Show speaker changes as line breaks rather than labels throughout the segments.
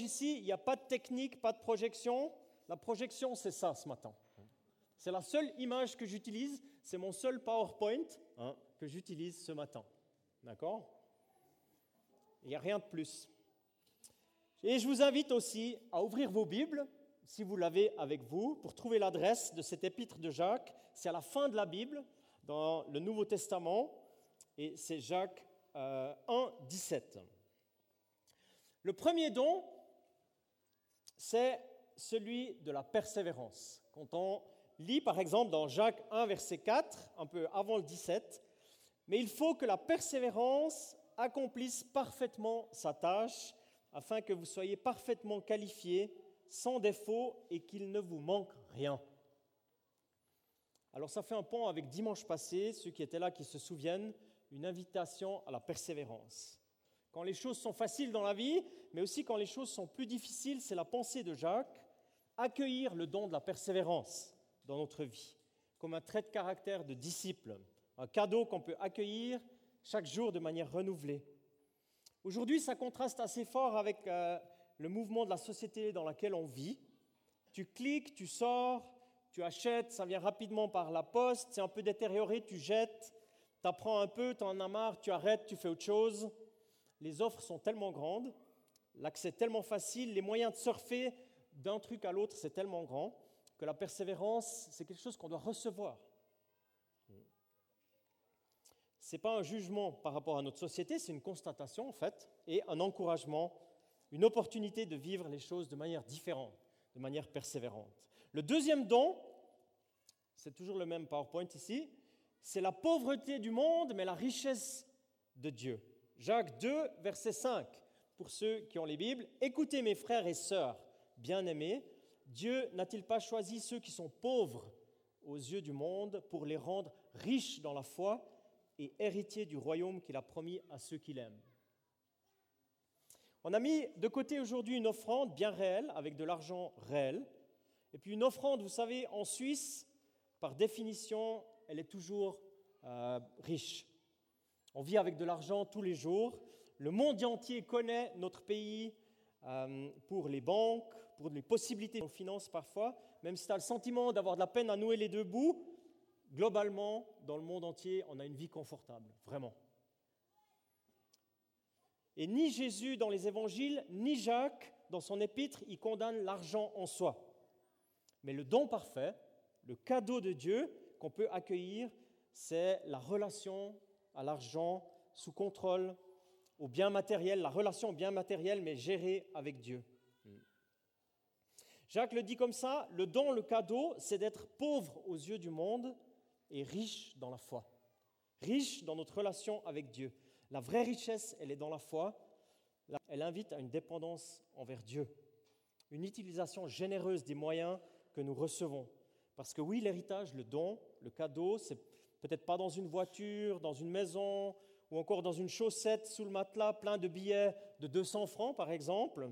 ici, il n'y a pas de technique, pas de projection. La projection, c'est ça ce matin. C'est la seule image que j'utilise, c'est mon seul PowerPoint hein, que j'utilise ce matin. D'accord? Il n'y a rien de plus. Et je vous invite aussi à ouvrir vos Bibles, si vous l'avez avec vous, pour trouver l'adresse de cet épître de Jacques. C'est à la fin de la Bible, dans le Nouveau Testament, et c'est Jacques 1, euh, 17. Le premier don, c'est celui de la persévérance. Quand on lit par exemple dans Jacques 1, verset 4, un peu avant le 17, mais il faut que la persévérance accomplisse parfaitement sa tâche afin que vous soyez parfaitement qualifiés, sans défaut et qu'il ne vous manque rien. Alors ça fait un pont avec dimanche passé, ceux qui étaient là qui se souviennent, une invitation à la persévérance. Quand les choses sont faciles dans la vie, mais aussi quand les choses sont plus difficiles, c'est la pensée de Jacques, accueillir le don de la persévérance dans notre vie, comme un trait de caractère de disciple, un cadeau qu'on peut accueillir chaque jour de manière renouvelée. Aujourd'hui, ça contraste assez fort avec euh, le mouvement de la société dans laquelle on vit. Tu cliques, tu sors, tu achètes, ça vient rapidement par la poste, c'est un peu détérioré, tu jettes, tu apprends un peu, tu en as marre, tu arrêtes, tu fais autre chose. Les offres sont tellement grandes, l'accès tellement facile, les moyens de surfer d'un truc à l'autre, c'est tellement grand que la persévérance, c'est quelque chose qu'on doit recevoir. Ce n'est pas un jugement par rapport à notre société, c'est une constatation en fait, et un encouragement, une opportunité de vivre les choses de manière différente, de manière persévérante. Le deuxième don, c'est toujours le même PowerPoint ici, c'est la pauvreté du monde, mais la richesse de Dieu. Jacques 2, verset 5, pour ceux qui ont les Bibles, Écoutez mes frères et sœurs bien-aimés, Dieu n'a-t-il pas choisi ceux qui sont pauvres aux yeux du monde pour les rendre riches dans la foi et héritiers du royaume qu'il a promis à ceux qu'il aime? On a mis de côté aujourd'hui une offrande bien réelle, avec de l'argent réel, et puis une offrande, vous savez, en Suisse, par définition, elle est toujours euh, riche. On vit avec de l'argent tous les jours. Le monde entier connaît notre pays euh, pour les banques, pour les possibilités de finance parfois, même si tu as le sentiment d'avoir de la peine à nouer les deux bouts, globalement, dans le monde entier, on a une vie confortable, vraiment. Et ni Jésus dans les évangiles, ni Jacques dans son épître, il condamne l'argent en soi. Mais le don parfait, le cadeau de Dieu qu'on peut accueillir, c'est la relation à l'argent sous contrôle, au bien matériel, la relation au bien matériel, mais gérée avec Dieu. Jacques le dit comme ça, le don, le cadeau, c'est d'être pauvre aux yeux du monde et riche dans la foi. Riche dans notre relation avec Dieu. La vraie richesse, elle est dans la foi. Elle invite à une dépendance envers Dieu. Une utilisation généreuse des moyens que nous recevons. Parce que oui, l'héritage, le don, le cadeau, c'est peut-être pas dans une voiture, dans une maison, ou encore dans une chaussette sous le matelas plein de billets de 200 francs, par exemple.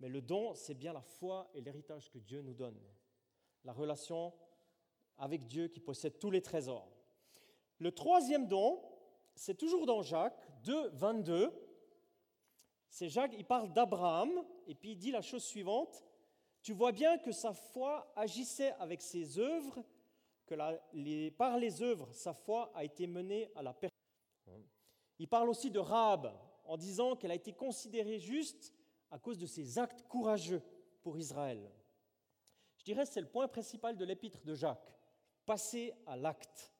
Mais le don, c'est bien la foi et l'héritage que Dieu nous donne. La relation avec Dieu qui possède tous les trésors. Le troisième don, c'est toujours dans Jacques 2, 22. C'est Jacques, il parle d'Abraham, et puis il dit la chose suivante. Tu vois bien que sa foi agissait avec ses œuvres, par les œuvres, sa foi a été menée à la perfection. Il parle aussi de Rahab, en disant qu'elle a été considérée juste à cause de ses actes courageux pour Israël. Je dirais que c'est le point principal de l'épître de Jacques, passer à l'acte.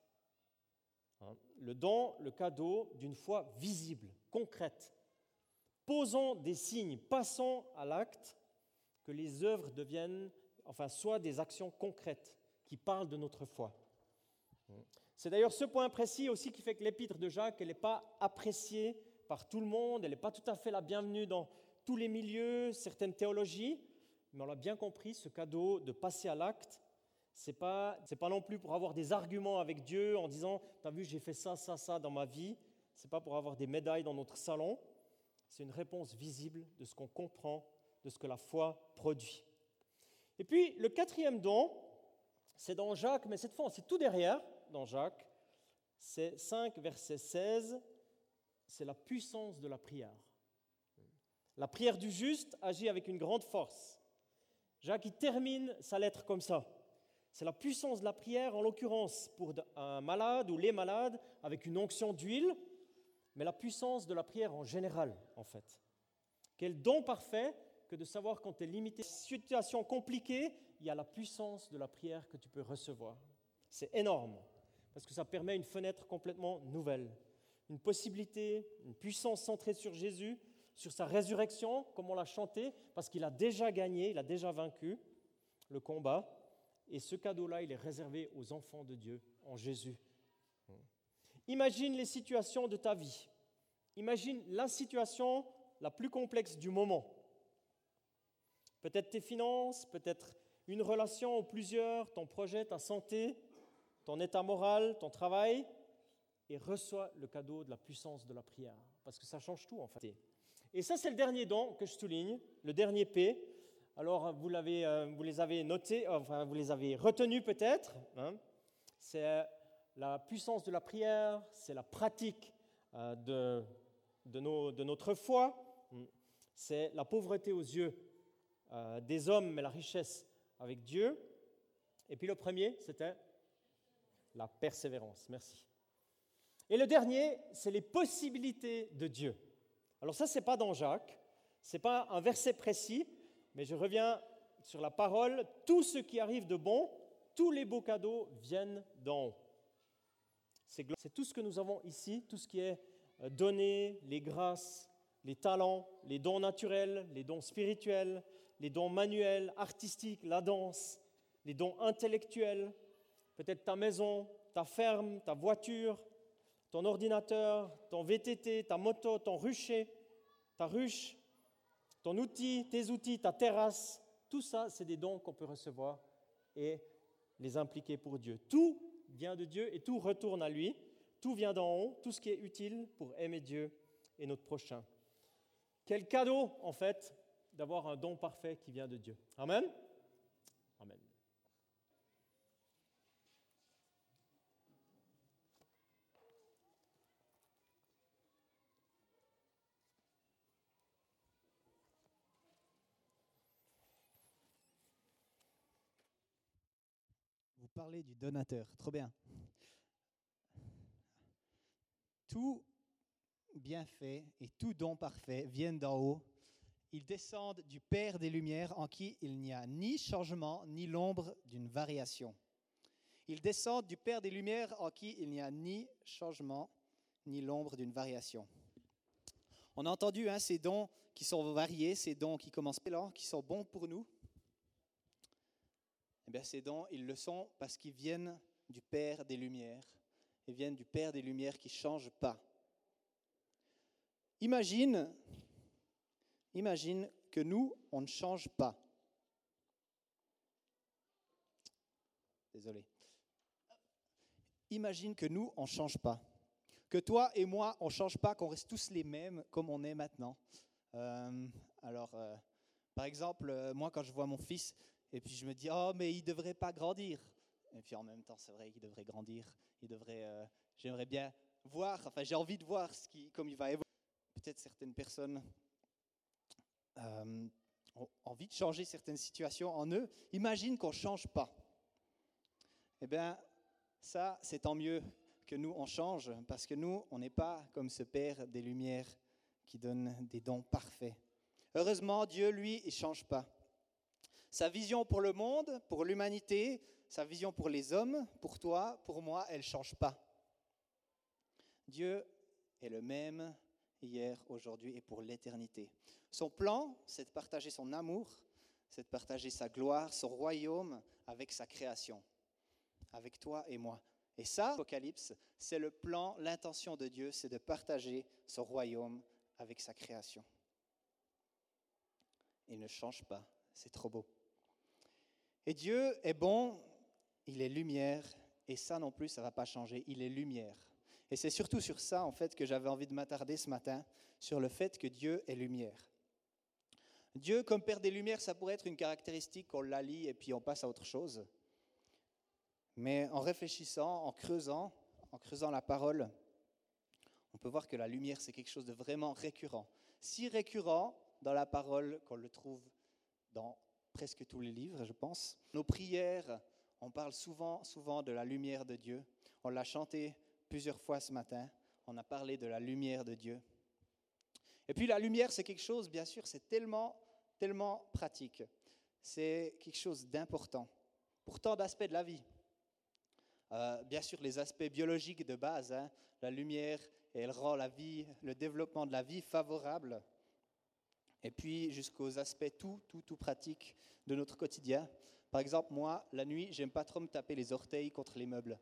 Hein, le don, le cadeau d'une foi visible, concrète. Posons des signes, passons à l'acte, que les œuvres deviennent, enfin, soient des actions concrètes qui parlent de notre foi. C'est d'ailleurs ce point précis aussi qui fait que l'épître de Jacques, n'est pas appréciée par tout le monde, elle n'est pas tout à fait la bienvenue dans tous les milieux, certaines théologies, mais on l'a bien compris, ce cadeau de passer à l'acte, ce n'est pas, pas non plus pour avoir des arguments avec Dieu en disant, tu as vu, j'ai fait ça, ça, ça dans ma vie, ce n'est pas pour avoir des médailles dans notre salon, c'est une réponse visible de ce qu'on comprend, de ce que la foi produit. Et puis, le quatrième don, c'est dans Jacques, mais cette fois, c'est tout derrière, dans Jacques, c'est 5, verset 16, c'est la puissance de la prière. La prière du juste agit avec une grande force. Jacques il termine sa lettre comme ça. C'est la puissance de la prière, en l'occurrence pour un malade ou les malades, avec une onction d'huile, mais la puissance de la prière en général, en fait. Quel don parfait que de savoir quand tu es limité, situation compliquée, il y a la puissance de la prière que tu peux recevoir. C'est énorme, parce que ça permet une fenêtre complètement nouvelle, une possibilité, une puissance centrée sur Jésus, sur sa résurrection, comme on l'a chanté, parce qu'il a déjà gagné, il a déjà vaincu le combat. Et ce cadeau-là, il est réservé aux enfants de Dieu en Jésus. Imagine les situations de ta vie. Imagine la situation la plus complexe du moment. Peut-être tes finances, peut-être une relation ou plusieurs, ton projet, ta santé, ton état moral, ton travail, et reçois le cadeau de la puissance de la prière, parce que ça change tout en fait. Et ça, c'est le dernier don que je souligne, le dernier P. Alors, vous, l'avez, euh, vous les avez notés, enfin, vous les avez retenus peut-être. Hein. C'est la puissance de la prière, c'est la pratique euh, de, de, notre foi, c'est la pauvreté aux yeux euh, des hommes, mais la richesse avec Dieu. Et puis le premier, c'était la persévérance. Merci. Et le dernier, c'est les possibilités de Dieu. Alors ça, ce n'est pas dans Jacques, ce n'est pas un verset précis, mais je reviens sur la parole. Tout ce qui arrive de bon, tous les beaux cadeaux viennent d'en haut. C'est tout ce que nous avons ici, tout ce qui est euh, donné, les grâces, les talents, les dons naturels, les dons spirituels, les dons manuels, artistiques, la danse, les dons intellectuels, peut-être ta maison, ta ferme, ta voiture, ton ordinateur, ton VTT, ta moto, ton rucher, ta ruche, ton outil, tes outils, ta terrasse, tout ça, c'est des dons qu'on peut recevoir et les impliquer pour Dieu. Tout vient de Dieu et tout retourne à lui. Tout vient d'en haut, tout ce qui est utile pour aimer Dieu et notre prochain. Quel cadeau, en fait, d'avoir un don parfait qui vient de Dieu. Amen? Amen.
Vous parlez du donateur, trop bien. Tout bienfait et tout don parfait viennent d'en haut. Ils descendent du Père des Lumières en qui il n'y a ni changement ni l'ombre d'une variation. Ils descendent du Père des Lumières en qui il n'y a ni changement ni l'ombre d'une variation. On a entendu hein, ces dons qui sont variés, ces dons qui commencent là, qui sont bons pour nous. Eh bien, ces dons, ils le sont parce qu'ils viennent du Père des Lumières. Ils viennent du Père des Lumières qui ne change pas. Imagine, imagine que nous, on ne change pas. Désolé. Imagine que nous, on ne change pas. Que toi et moi, on ne change pas, qu'on reste tous les mêmes comme on est maintenant. Euh, alors, euh, par exemple, euh, moi, quand je vois mon fils, et puis je me dis, oh, mais il ne devrait pas grandir. Et puis en même temps, c'est vrai qu'il devrait grandir. Il devrait, j'aimerais bien voir, enfin, j'ai envie de voir ce qui, comme il va évoluer peut-être certaines personnes euh, ont envie de changer certaines situations en eux, imagine qu'on ne change pas. Eh bien, ça, c'est tant mieux que nous, on change, parce que nous, on n'est pas comme ce Père des Lumières qui donne des dons parfaits. Heureusement, Dieu, lui, il ne change pas. Sa vision pour le monde, pour l'humanité, sa vision pour les hommes, pour toi, pour moi, elle ne change pas. Dieu est le même hier, aujourd'hui et pour l'éternité. Son plan, c'est de partager son amour, c'est de partager sa gloire, son royaume avec sa création, avec toi et moi. Et ça, Apocalypse, c'est le plan, l'intention de Dieu, c'est de partager son royaume avec sa création. Il ne change pas, c'est trop beau. Et Dieu est bon, il est lumière, et ça non plus, ça ne va pas changer, il est lumière. Et c'est surtout sur ça, en fait, que j'avais envie de m'attarder ce matin, sur le fait que Dieu est lumière. Dieu, comme Père des Lumières, ça pourrait être une caractéristique qu'on la lit et puis on passe à autre chose. Mais en réfléchissant, en creusant, en creusant la parole, on peut voir que la lumière, c'est quelque chose de vraiment récurrent. Si récurrent dans la parole qu'on le trouve dans presque tous les livres, je pense. Nos prières, on parle souvent, souvent de la lumière de Dieu. On l'a chanté plusieurs fois ce matin. On a parlé de la lumière de Dieu. Et puis la lumière, c'est quelque chose, bien sûr, c'est tellement, tellement pratique. C'est quelque chose d'important pour tant d'aspects de la vie. Euh, bien sûr, les aspects biologiques de base, hein. la lumière, elle rend la vie, le développement de la vie favorable. Et puis jusqu'aux aspects tout, tout, tout pratiques de notre quotidien. Par exemple, moi, la nuit, j'aime pas trop me taper les orteils contre les meubles.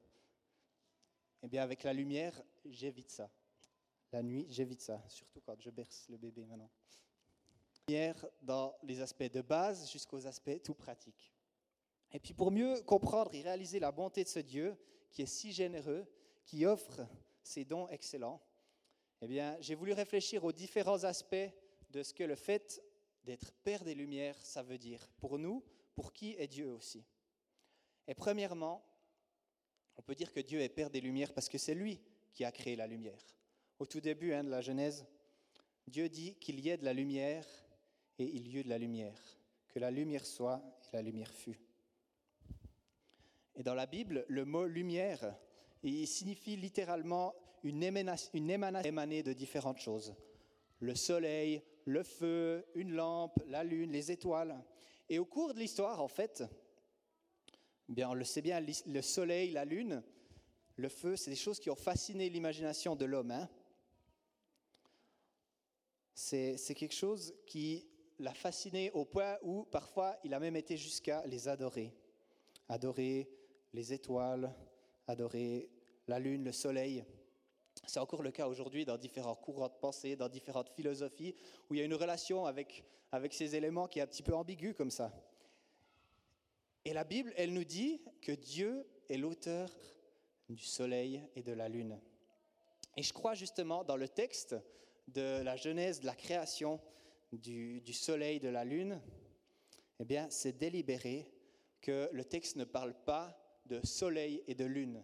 Eh bien, avec la lumière, j'évite ça. La nuit, j'évite ça, surtout quand je berce le bébé maintenant. Lumière dans les aspects de base jusqu'aux aspects tout pratiques. Et puis pour mieux comprendre et réaliser la bonté de ce Dieu qui est si généreux, qui offre ces dons excellents, eh bien, j'ai voulu réfléchir aux différents aspects de ce que le fait d'être Père des Lumières, ça veut dire pour nous, pour qui est Dieu aussi. Et premièrement, on peut dire que Dieu est Père des Lumières parce que c'est lui qui a créé la lumière. Au tout début hein, de la Genèse, Dieu dit qu'il y ait de la lumière et il y eut de la lumière, que la lumière soit et la lumière fut. Et dans la Bible, le mot lumière, il signifie littéralement une émanation, émanée de différentes choses. Le soleil, le feu, une lampe, la lune, les étoiles. Et au cours de l'histoire, en fait, bien, on le sait bien, le soleil, la lune, le feu, c'est des choses qui ont fasciné l'imagination de l'homme. Hein c'est quelque chose qui l'a fasciné au point où parfois il a même été jusqu'à les adorer. Adorer les étoiles, adorer la lune, le soleil. C'est encore le cas aujourd'hui dans différents courants de pensée, dans différentes philosophies, où il y a une relation avec, avec ces éléments qui est un petit peu ambiguë comme ça. Et la Bible, elle nous dit que Dieu est l'auteur du soleil et de la lune. Et je crois justement dans le texte de la genèse de la création du, soleil, de la lune, eh bien, c'est délibéré que le texte ne parle pas de soleil et de lune.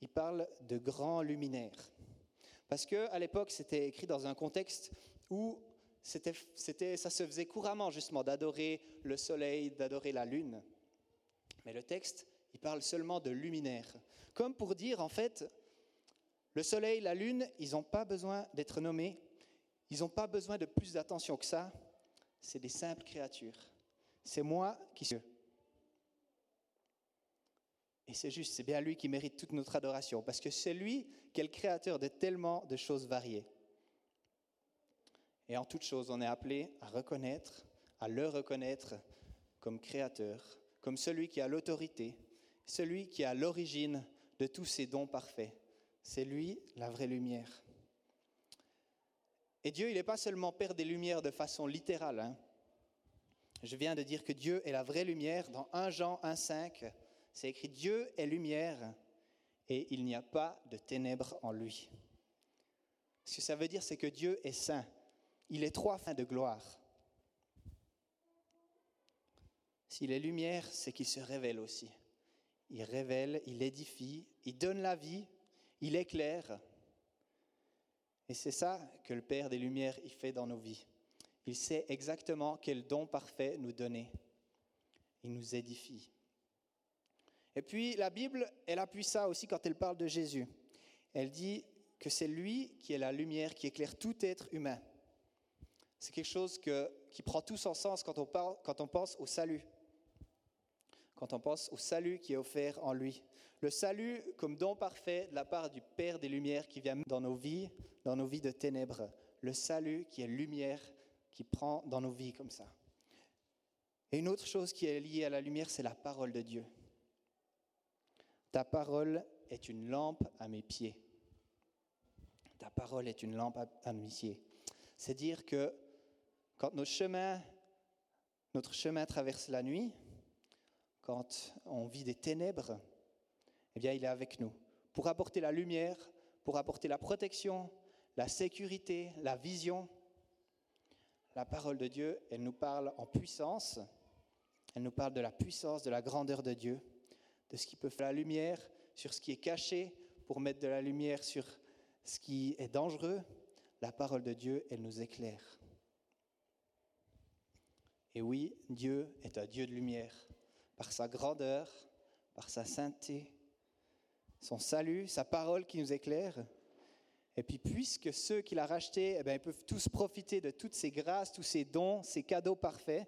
Il parle de grands luminaires. Parce qu'à l'époque, c'était écrit dans un contexte où ça se faisait couramment justement d'adorer le soleil, d'adorer la lune. Mais le texte, il parle seulement de luminaires. Comme pour dire, en fait, le soleil, la lune, ils n'ont pas besoin d'être nommés, ils n'ont pas besoin de plus d'attention que ça. C'est des simples créatures. C'est moi qui suis. Et c'est juste, c'est bien lui qui mérite toute notre adoration, parce que c'est lui qui est le créateur de tellement de choses variées. Et en toute chose, on est appelé à reconnaître, à le reconnaître comme créateur, comme celui qui a l'autorité, celui qui a l'origine de tous ces dons parfaits. C'est lui la vraie lumière. Et Dieu, il n'est pas seulement Père des Lumières de façon littérale. Hein. Je viens de dire que Dieu est la vraie lumière. Dans 1 Jean 1,5, c'est écrit Dieu est lumière et il n'y a pas de ténèbres en lui. Ce que ça veut dire, c'est que Dieu est saint. Il est trois fins de gloire. S'il est lumière, c'est qu'il se révèle aussi. Il révèle, il édifie, il donne la vie, il éclaire, et c'est ça que le Père des Lumières y fait dans nos vies. Il sait exactement quel don parfait nous donner. Il nous édifie. Et puis la Bible, elle appuie ça aussi quand elle parle de Jésus. Elle dit que c'est lui qui est la lumière qui éclaire tout être humain. C'est quelque chose qui prend tout son sens quand on, parle, quand on pense au salut. Quand on pense au salut qui est offert en lui. Le salut comme don parfait de la part du Père des Lumières qui vient dans nos vies, dans nos vies de ténèbres. Le salut qui est lumière qui prend dans nos vies comme ça. Et une autre chose qui est liée à la lumière, c'est la parole de Dieu. Ta parole est une lampe à mes pieds. Ta parole est une lampe à mes pieds. C'est dire que quand notre chemin, traverse la nuit, quand on vit des ténèbres, eh bien, il est avec nous pour apporter la lumière, pour apporter la protection, la sécurité, la vision. La parole de Dieu, elle nous parle en puissance. Elle nous parle de la puissance, de la grandeur de Dieu, de ce qui peut faire la lumière sur ce qui est caché pour mettre de la lumière sur ce qui est dangereux. La parole de Dieu, elle nous éclaire. Et oui, Dieu est un Dieu de lumière, par sa grandeur, par sa sainteté, son salut, sa parole qui nous éclaire. Et puis puisque ceux qu'il a rachetés, eh bien, ils peuvent tous profiter de toutes ces grâces, tous ces dons, ces cadeaux parfaits,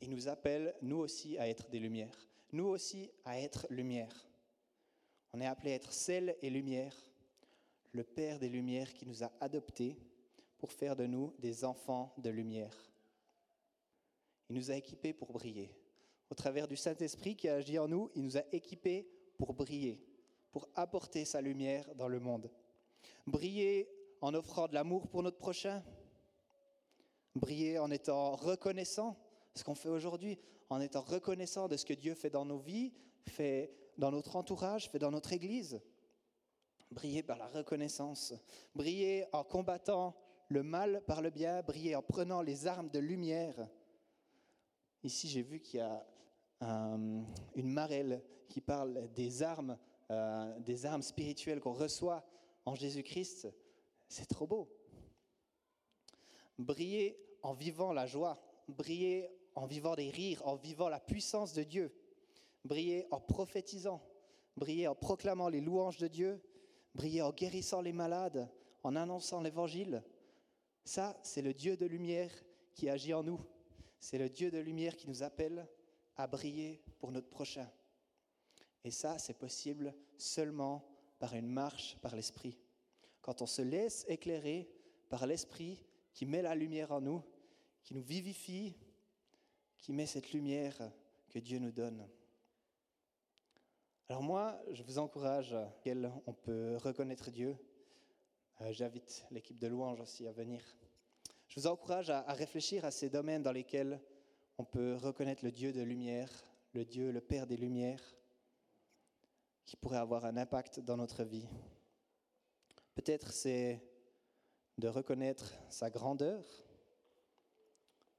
il nous appelle, nous aussi, à être des lumières. Nous aussi, à être lumière. On est appelé à être sel et lumière. Le Père des Lumières qui nous a adoptés pour faire de nous des enfants de lumière. Il nous a équipés pour briller. Au travers du Saint-Esprit qui a agi en nous, il nous a équipés pour briller, pour apporter sa lumière dans le monde. Briller en offrant de l'amour pour notre prochain. Briller en étant reconnaissant ce qu'on fait aujourd'hui, en étant reconnaissant de ce que Dieu fait dans nos vies, fait dans notre entourage, fait dans notre Église. Briller par la reconnaissance, briller en combattant le mal par le bien, briller en prenant les armes de lumière. Ici, j'ai vu qu'il y a une marelle qui parle des armes, euh, des armes spirituelles qu'on reçoit en Jésus-Christ. C'est trop beau. Briller en vivant la joie, briller en vivant des rires, en vivant la puissance de Dieu, briller en prophétisant, briller en proclamant les louanges de Dieu, briller en guérissant les malades, en annonçant l'évangile. Ça, c'est le Dieu de lumière qui agit en nous. C'est le Dieu de lumière qui nous appelle à briller pour notre prochain. Et ça, c'est possible seulement par une marche par l'Esprit. Quand on se laisse éclairer par l'Esprit qui met la lumière en nous, qui nous vivifie, qui met cette lumière que Dieu nous donne. Alors moi, je vous encourage à on peut reconnaître Dieu. Euh, j'invite l'équipe de louange aussi à venir. Je vous encourage à, réfléchir à ces domaines dans lesquels on peut reconnaître le Dieu de lumière, le Dieu, le Père des Lumières, qui pourrait avoir un impact dans notre vie. Peut-être c'est de reconnaître sa grandeur.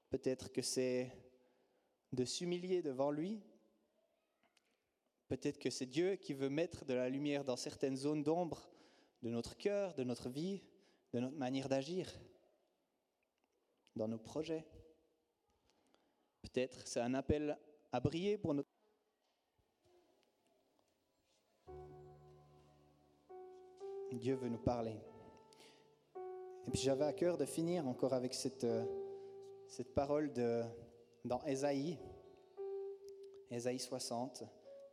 Peut-être que c'est de s'humilier devant lui. Peut-être que c'est Dieu qui veut mettre de la lumière dans certaines zones d'ombre de notre cœur, de notre vie, de notre manière d'agir, dans nos projets. Peut-être c'est un appel à briller pour notre... Dieu veut nous parler. Et puis j'avais à cœur de finir encore avec cette, euh, cette parole de, dans Ésaïe, Ésaïe 60,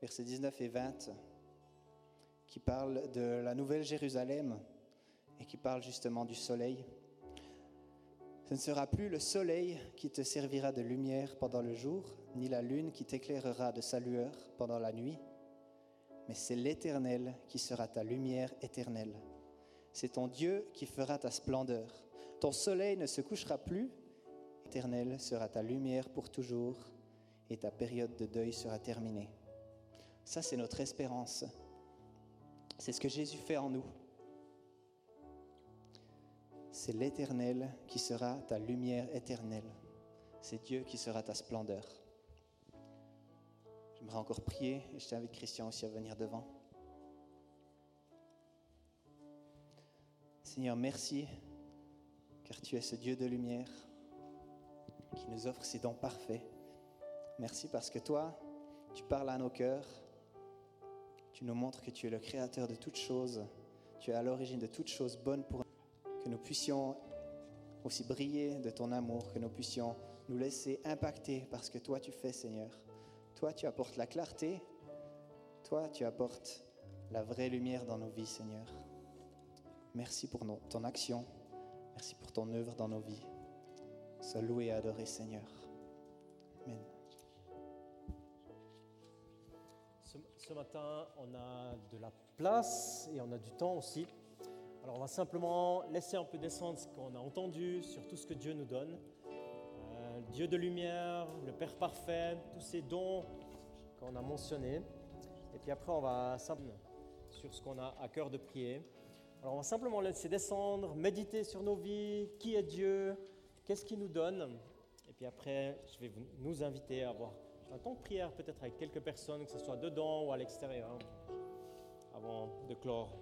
versets 19 et 20, qui parle de la nouvelle Jérusalem et qui parle justement du soleil. Ce ne sera plus le soleil qui te servira de lumière pendant le jour, ni la lune qui t'éclairera de sa lueur pendant la nuit, mais c'est l'Éternel qui sera ta lumière éternelle. C'est ton Dieu qui fera ta splendeur. Ton soleil ne se couchera plus éternel sera ta lumière pour toujours et ta période de deuil sera terminée. Ça, c'est notre espérance. C'est ce que Jésus fait en nous. C'est l'Éternel qui sera ta lumière éternelle. C'est Dieu qui sera ta splendeur. J'aimerais encore prier et je t'invite Christian aussi à venir devant. Seigneur, merci car tu es ce Dieu de lumière qui nous offre ces dons parfaits. Merci parce que toi, tu parles à nos cœurs. Tu nous montres que tu es le créateur de toutes choses. Tu es à l'origine de toutes choses bonnes pour nous. Que nous puissions aussi briller de ton amour, que nous puissions nous laisser impacter par ce que toi tu fais, Seigneur. Toi, tu apportes la clarté. Toi, tu apportes la vraie lumière dans nos vies, Seigneur. Merci pour ton action. Merci pour ton œuvre dans nos vies. Sois loué et adoré, Seigneur. Amen.
Ce, matin, on a de la place et on a du temps aussi. Alors, on va simplement laisser un peu descendre ce qu'on a entendu sur tout ce que Dieu nous donne. Dieu de lumière, le Père parfait, tous ces dons qu'on a mentionnés. Et puis après, on va simplement sur ce qu'on a à cœur de prier. Alors, on va simplement laisser descendre, méditer sur nos vies, qui est Dieu, Qu'est-ce qu'il nous donne? Et puis après, je vais nous inviter à avoir un temps de prière peut-être avec quelques personnes, que ce soit dedans ou à l'extérieur, avant de clore